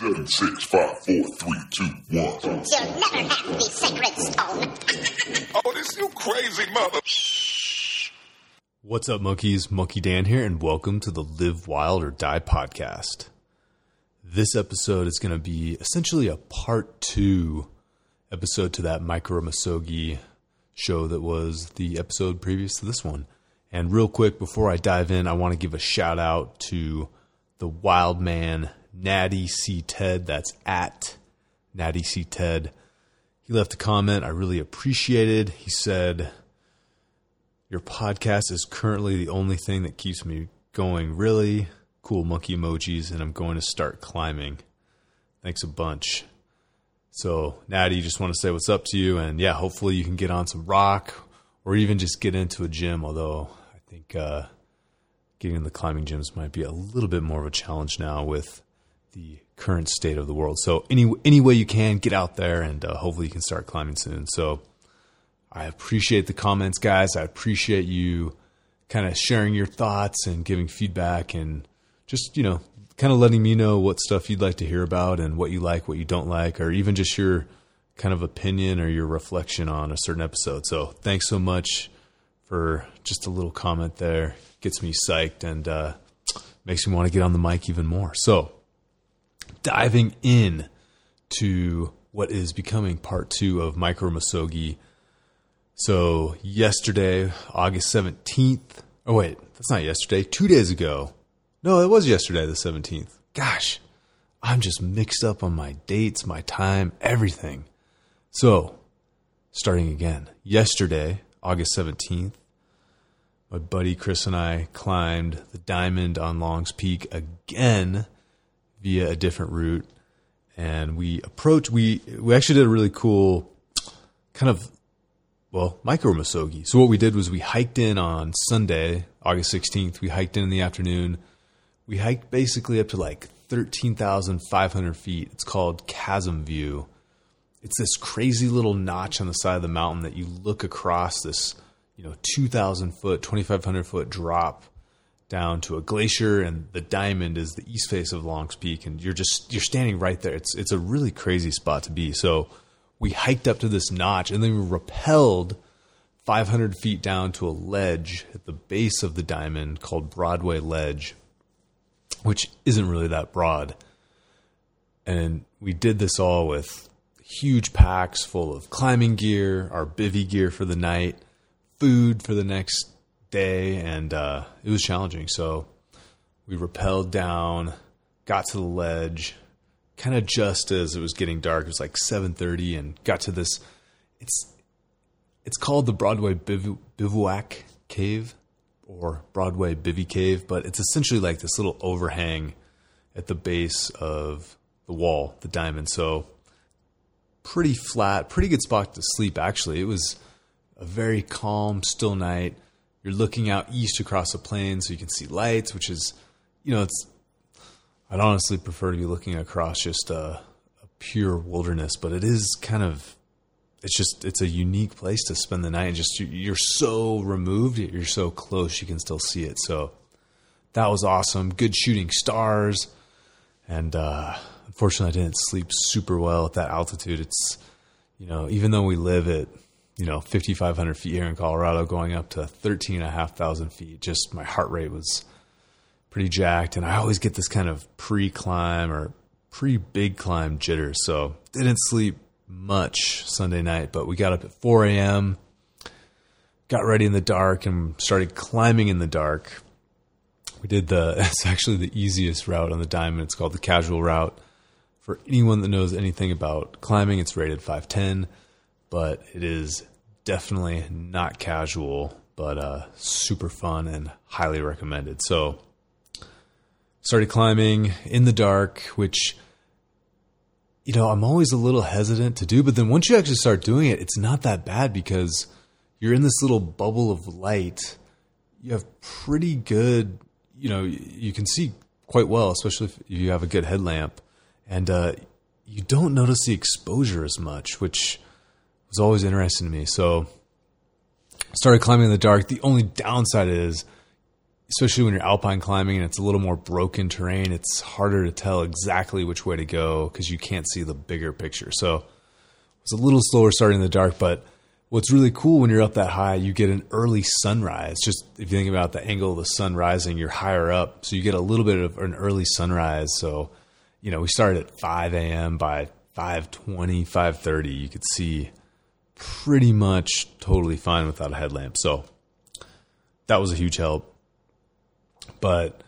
Seven, six, five, four, three, two, one. You'll never have the sacred stone. Oh, this you crazy mother. What's up, monkeys? Monkey Dan here, and welcome to the Live Wild or Die podcast. This episode is going to be essentially a part two episode to that Micro Misogi show that was the episode previous to this one. And real quick, before I dive in, I want to give a shout out to the wild man, Natty C. Ted. That's at Natty C. Ted. He left a comment I really appreciated. He said, Your podcast is currently the only thing that keeps me going. Really cool monkey emojis, and I'm going to start climbing. Thanks a bunch. So, Natty, just want to say what's up to you. And yeah, hopefully you can get on some rock or even just get into a gym. Although I think uh, getting in the climbing gyms might be a little bit more of a challenge now with the current state of the world. So, any, any way you can, get out there and uh, hopefully you can start climbing soon. So, I appreciate the comments, guys. I appreciate you kind of sharing your thoughts and giving feedback and just, you know, kind of letting me know what stuff you'd like to hear about and what you like, what you don't like, or even just your kind of opinion or your reflection on a certain episode. So thanks so much for just a little comment there. Gets me psyched and uh, makes me want to get on the mic even more. So diving in to what is becoming part two of Micro Misogi. So yesterday, August 17th. Oh, wait, that's not yesterday. Two days ago. No, it was yesterday, the 17th. Gosh, I'm just mixed up on my dates, my time, everything. So, starting again. Yesterday, August 17th, my buddy Chris and I climbed the diamond on Longs Peak again via a different route. And we approached, we, we actually did a really cool kind of, well, micro Misogi. So what we did was we hiked in on Sunday, August 16th. We hiked in in the afternoon. We hiked basically up to like 13,500 feet. It's called Chasm View. It's this crazy little notch on the side of the mountain that you look across this, you know, 2,000 foot, 2,500 foot drop down to a glacier, and the diamond is the east face of Longs Peak, and you're just you're standing right there. It's it's a really crazy spot to be. So we hiked up to this notch, and then we rappelled 500 feet down to a ledge at the base of the diamond called Broadway Ledge, which isn't really that broad. And we did this all with huge packs full of climbing gear, our bivy gear for the night, food for the next day, and uh, it was challenging. So we rappelled down, got to the ledge, kind of just as it was getting dark. It was like seven thirty, and got to this. It's it's called the Broadway Biv- Bivouac Cave or Broadway Bivy Cave, but it's essentially like this little overhang at the base of the wall, the diamond. So pretty flat, pretty good spot to sleep. Actually, it was a very calm, still night. You're looking out east across the plain, so you can see lights, which is, you know, it's. I'd honestly prefer to be looking across just a, a pure wilderness, but it is kind of. It's just it's a unique place to spend the night, and just you're so removed, you're so close, you can still see it. So that was awesome. Good shooting stars, and uh, unfortunately, I didn't sleep super well at that altitude. It's you know even though we live at you know 5,500 feet here in Colorado, going up to 13,500 feet, just my heart rate was pretty jacked, and I always get this kind of pre-climb or pre-big climb jitter So didn't sleep much Sunday night, but we got up at 4 a.m. Got ready in the dark and started climbing in the dark. We did the it's actually the easiest route on the diamond. It's called the casual route. For anyone that knows anything about climbing, it's rated 510, but it is definitely not casual, but uh, super fun and highly recommended. So started climbing in the dark, which you know, I'm always a little hesitant to do, but then once you actually start doing it, it's not that bad because you're in this little bubble of light. You have pretty good, you know, you can see quite well, especially if you have a good headlamp, and uh, you don't notice the exposure as much, which was always interesting to me. So, started climbing in the dark. The only downside is especially when you're alpine climbing and it's a little more broken terrain, it's harder to tell exactly which way to go because you can't see the bigger picture. So it's a little slower starting in the dark, but what's really cool when you're up that high, you get an early sunrise. Just if you think about the angle of the sun rising, you're higher up, so you get a little bit of an early sunrise. So, you know, we started at 5 a.m. by 5:20, 5:30, you could see pretty much totally fine without a headlamp. So that was a huge help. But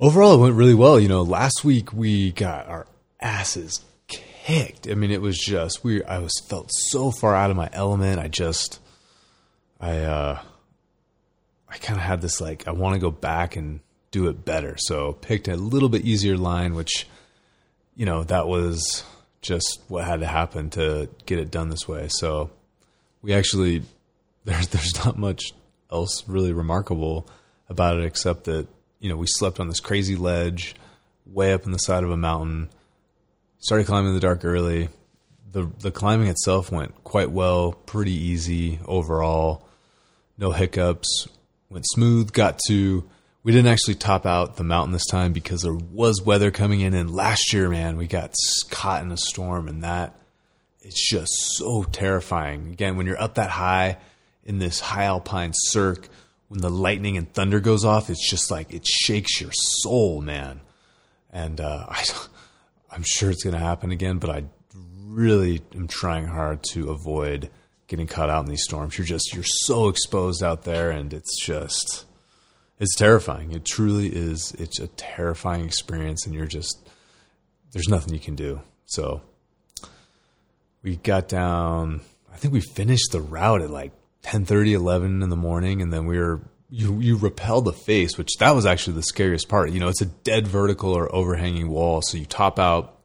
overall, it went really well. You know, last week we got our asses kicked. I mean, it was just we. I was felt so far out of my element. I just, I, uh, I kind of had this like I want to go back and do it better. So picked a little bit easier line, which, you know, that was just what had to happen to get it done this way. So we actually there's there's not much else really remarkable about it except that you know we slept on this crazy ledge way up in the side of a mountain started climbing in the dark early the the climbing itself went quite well pretty easy overall no hiccups went smooth got to we didn't actually top out the mountain this time because there was weather coming in and last year man we got caught in a storm and that it's just so terrifying again when you're up that high in this high alpine cirque when the lightning and thunder goes off, it's just like it shakes your soul, man. And uh, I, I'm sure it's going to happen again, but I really am trying hard to avoid getting caught out in these storms. You're just you're so exposed out there, and it's just it's terrifying. It truly is. It's a terrifying experience, and you're just there's nothing you can do. So we got down. I think we finished the route at like 10 30 11 in the morning and then we were you you rappel the face which that was actually the scariest part you know it's a dead vertical or overhanging wall so you top out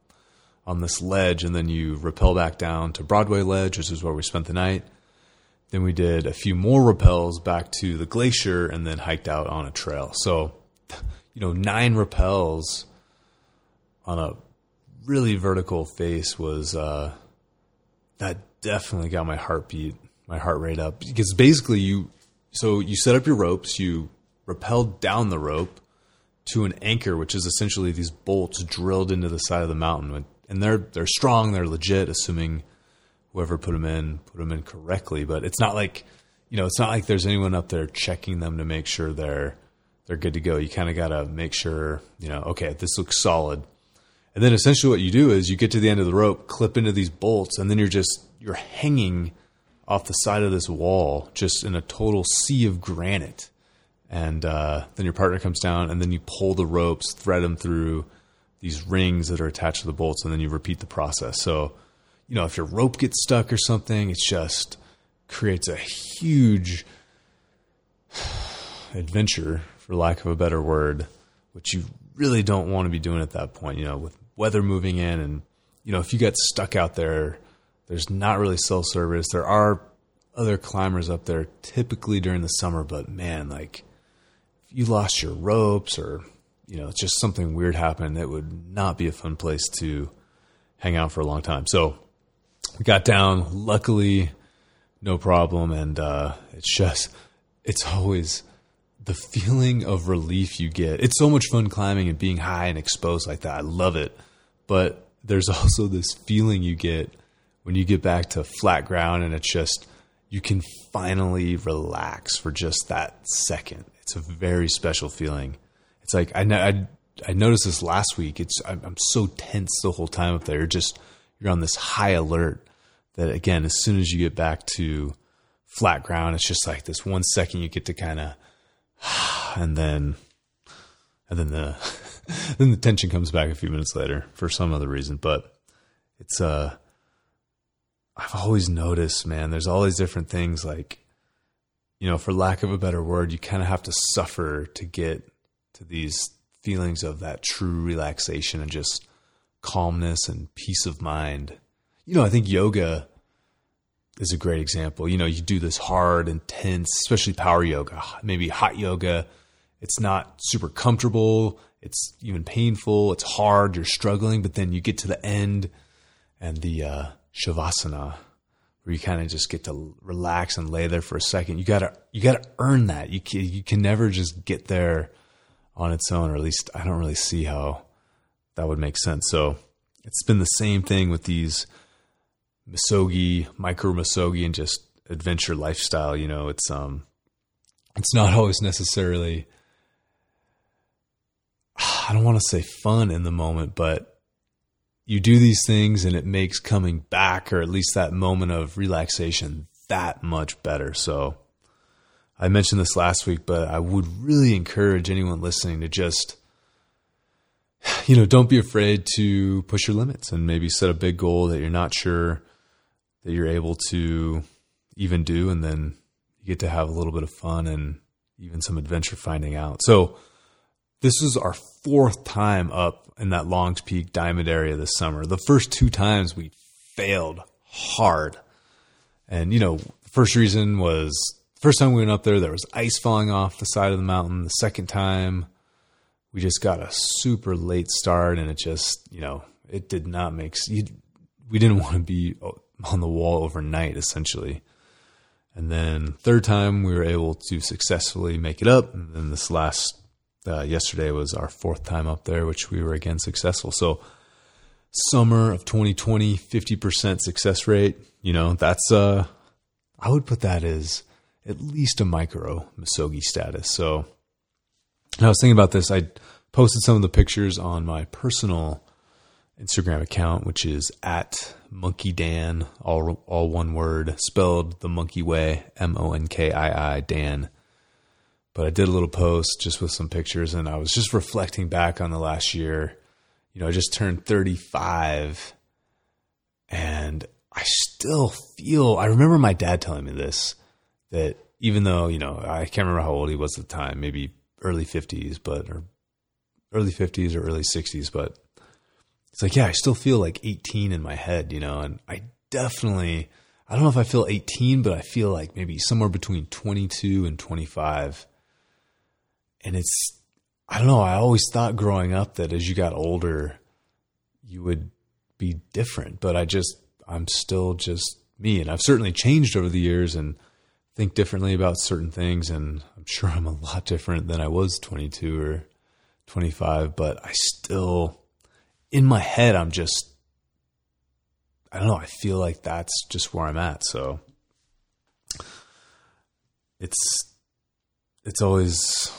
on this ledge and then you rappel back down to broadway ledge which is where we spent the night then we did a few more rappels back to the glacier and then hiked out on a trail. So you know nine rappels on a really vertical face was uh that definitely got my heartbeat my heart rate up. Because basically you so you set up your ropes, you rappel down the rope to an anchor, which is essentially these bolts drilled into the side of the mountain, and they're they're strong, they're legit, assuming whoever put them in put them in correctly. But it's not like you know, it's not like there's anyone up there checking them to make sure they're they're good to go. You kind of got to make sure you know, okay, this looks solid. And then essentially what you do is you get to the end of the rope, clip into these bolts, and then you're just you're hanging off the side of this wall, just in a total sea of granite. And uh, then your partner comes down, and then you pull the ropes, thread them through these rings that are attached to the bolts, and then you repeat the process. So, you know, if your rope gets stuck or something, it just creates a huge adventure, for lack of a better word, which you really don't want to be doing at that point. You know, with weather moving in, and you know, if you get stuck out there there's not really cell service. There are other climbers up there typically during the summer, but man, like if you lost your ropes or you know, just something weird happened, it would not be a fun place to hang out for a long time. So we got down, luckily, no problem, and uh, it's just it's always the feeling of relief you get. It's so much fun climbing and being high and exposed like that. I love it. But there's also this feeling you get when you get back to flat ground and it's just you can finally relax for just that second. It's a very special feeling. It's like I I, I noticed this last week. It's I'm, I'm so tense the whole time up there. Just you're on this high alert that again, as soon as you get back to flat ground, it's just like this one second you get to kind of, and then, and then the, then the tension comes back a few minutes later for some other reason. But it's uh, I've always noticed, man, there's all these different things like, you know, for lack of a better word, you kind of have to suffer to get to these feelings of that true relaxation and just calmness and peace of mind. You know, I think yoga is a great example. You know, you do this hard, intense, especially power yoga, maybe hot yoga. It's not super comfortable. It's even painful. It's hard. You're struggling, but then you get to the end and the, uh, shavasana, where you kind of just get to relax and lay there for a second. You gotta you gotta earn that. You can, you can never just get there on its own, or at least I don't really see how that would make sense. So it's been the same thing with these misogi, micro misogi, and just adventure lifestyle. You know, it's um, it's not always necessarily. I don't want to say fun in the moment, but you do these things and it makes coming back, or at least that moment of relaxation, that much better. So I mentioned this last week, but I would really encourage anyone listening to just, you know, don't be afraid to push your limits and maybe set a big goal that you're not sure that you're able to even do. And then you get to have a little bit of fun and even some adventure finding out. So this is our fourth time up in that Longs Peak Diamond area this summer. The first two times we failed hard. And, you know, the first reason was first time we went up there, there was ice falling off the side of the mountain. The second time, we just got a super late start, and it just, you know, it did not make. You, we didn't want to be on the wall overnight, essentially. And then third time, we were able to successfully make it up. And then this last uh, yesterday was our fourth time up there, which we were again successful. So summer of 2020, 50% success rate. You know, that's uh, I would put that as at least a micro Misogi status. So I was thinking about this. I posted some of the pictures on my personal Instagram account, which is at Monkey Dan, all all one word, spelled the monkey way, M O N K I I Dan. But I did a little post just with some pictures, and I was just reflecting back on the last year. You know, I just turned 35, and I still feel. I remember my dad telling me this that even though you know I can't remember how old he was at the time, maybe early fifties, but or early fifties or early sixties, but it's like yeah, I still feel like eighteen in my head, you know, and I definitely I don't know if I feel eighteen, but I feel like maybe somewhere between twenty two and twenty five, and it's I don't know. I always thought growing up that as you got older, you would be different, but I just I'm still just me, and I've certainly changed over the years and think differently about certain things and I'm sure I'm a lot different than I was 22 or 25 but I still in my head I'm just I don't know I feel like that's just where I'm at so. It's it's always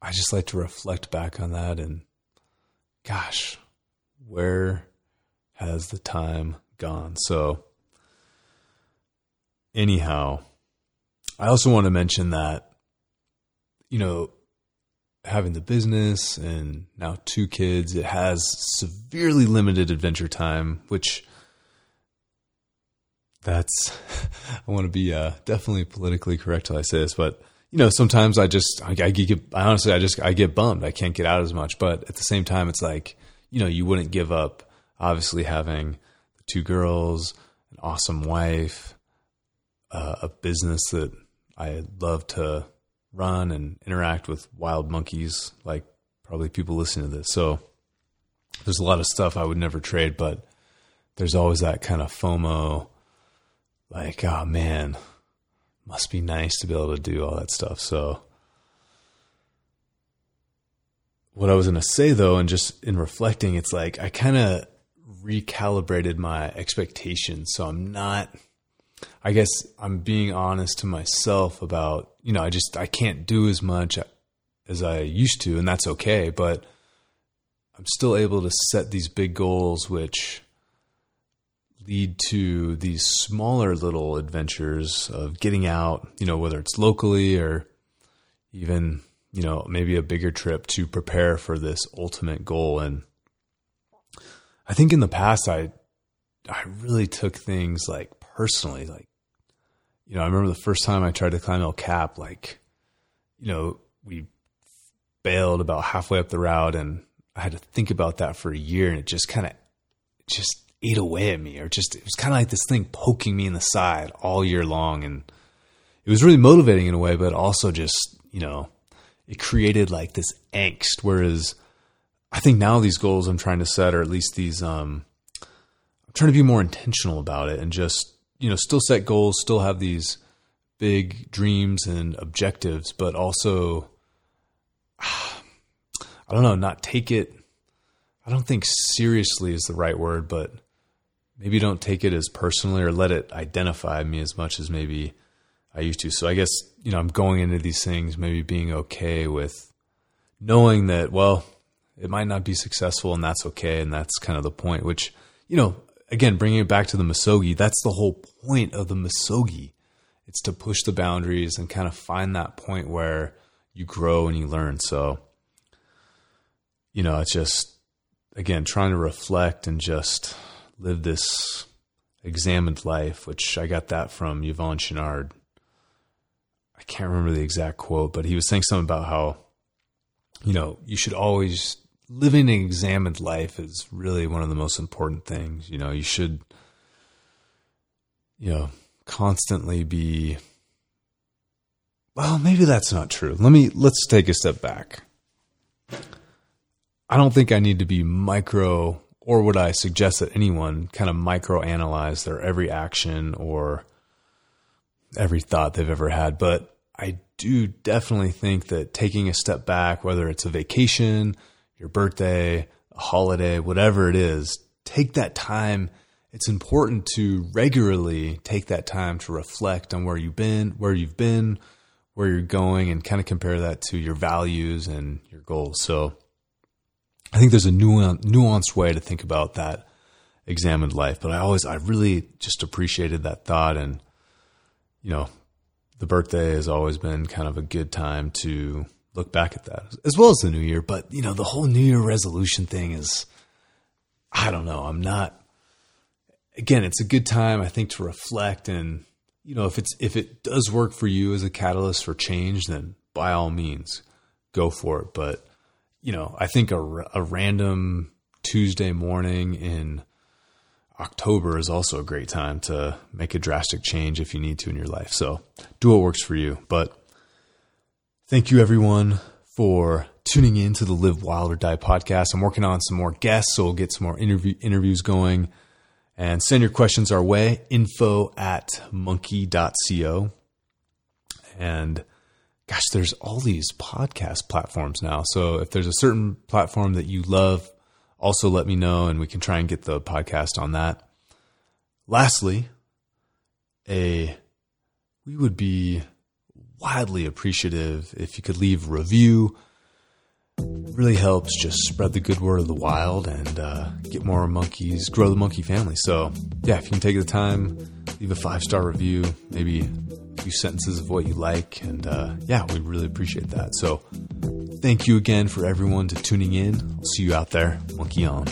I just like to reflect back on that and gosh where has the time gone? So anyhow, I also want to mention that, you know, having the business and now two kids, it has severely limited adventure time, which that's, I want to be uh, definitely politically correct till I say this, but you know, sometimes I just, I, I get, I honestly, I just, I get bummed. I can't get out as much, but at the same time, it's like, you know, you wouldn't give up obviously having two girls, an awesome wife, uh, a business that I love to run and interact with wild monkeys, like probably people listening to this. So there's a lot of stuff I would never trade, but there's always that kind of FOMO, like, oh man, must be nice to be able to do all that stuff. So what I was going to say though, and just in reflecting, it's like I kind of recalibrated my expectations. So I'm not I guess I'm being honest to myself about, you know, I just I can't do as much as I used to and that's okay, but I'm still able to set these big goals which lead to these smaller little adventures of getting out, you know, whether it's locally or even, you know, maybe a bigger trip to prepare for this ultimate goal. And I think in the past I I really took things like personally. Like, you know, I remember the first time I tried to climb El Cap, like, you know, we bailed about halfway up the route and I had to think about that for a year and it just kind of just ate away at me or just it was kind of like this thing poking me in the side all year long and it was really motivating in a way but also just you know it created like this angst whereas i think now these goals i'm trying to set or at least these um i'm trying to be more intentional about it and just, you know, still set goals, still have these big dreams and objectives, but also, I don't know, not take it. I don't think seriously is the right word, but maybe don't take it as personally or let it identify me as much as maybe I used to. So I guess, you know, I'm going into these things maybe being okay with knowing that, well, it might not be successful and that's okay. And that's kind of the point, which, you know, again, bringing it back to the Misogi, that's the whole point of the Misogi. It's to push the boundaries and kind of find that point where you grow and you learn. So, you know, it's just, again, trying to reflect and just live this examined life, which I got that from Yvon Chouinard. I can't remember the exact quote, but he was saying something about how, you know, you should always living an examined life is really one of the most important things. You know, you should, you know, constantly be. Well, maybe that's not true. Let me let's take a step back. I don't think I need to be micro, or would I suggest that anyone kind of micro analyze their every action or every thought they've ever had. But I do definitely think that taking a step back, whether it's a vacation, your birthday, a holiday, whatever it is, take that time. It's important to regularly take that time to reflect on where you've been, where you've been, where you're going, and kind of compare that to your values and your goals. So I think there's a nuanced way to think about that examined life. But I always, I really just appreciated that thought. And, you know, the birthday has always been kind of a good time to look back at that as well as the new year. But, you know, the whole new year resolution thing is, I don't know. I'm not, again, it's a good time, I think, to reflect. And, you know, if it's, if it does work for you as a catalyst for change, then by all means go for it. But, you know, I think a, a random Tuesday morning in October is also a great time to make a drastic change if you need to in your life. So do what works for you. But Thank you, everyone, for tuning in to the Live Wild or Die podcast. I'm working on some more guests, so we'll get some more interview, interviews going. And send your questions our way info at monkii.co. And gosh, there's all these podcast platforms now. So if there's a certain platform that you love, also let me know and we can try and get the podcast on that. Lastly, a we would be wildly appreciative if you could leave a review. Really helps just spread the good word of the wild and uh, get more monkeys, grow the monkey family. So, yeah, if you can take the time, leave a five star review, maybe a few sentences of what you like. And uh, yeah, we really appreciate that. So, thank you again for everyone to tuning in. I'll see you out there. Monkey on.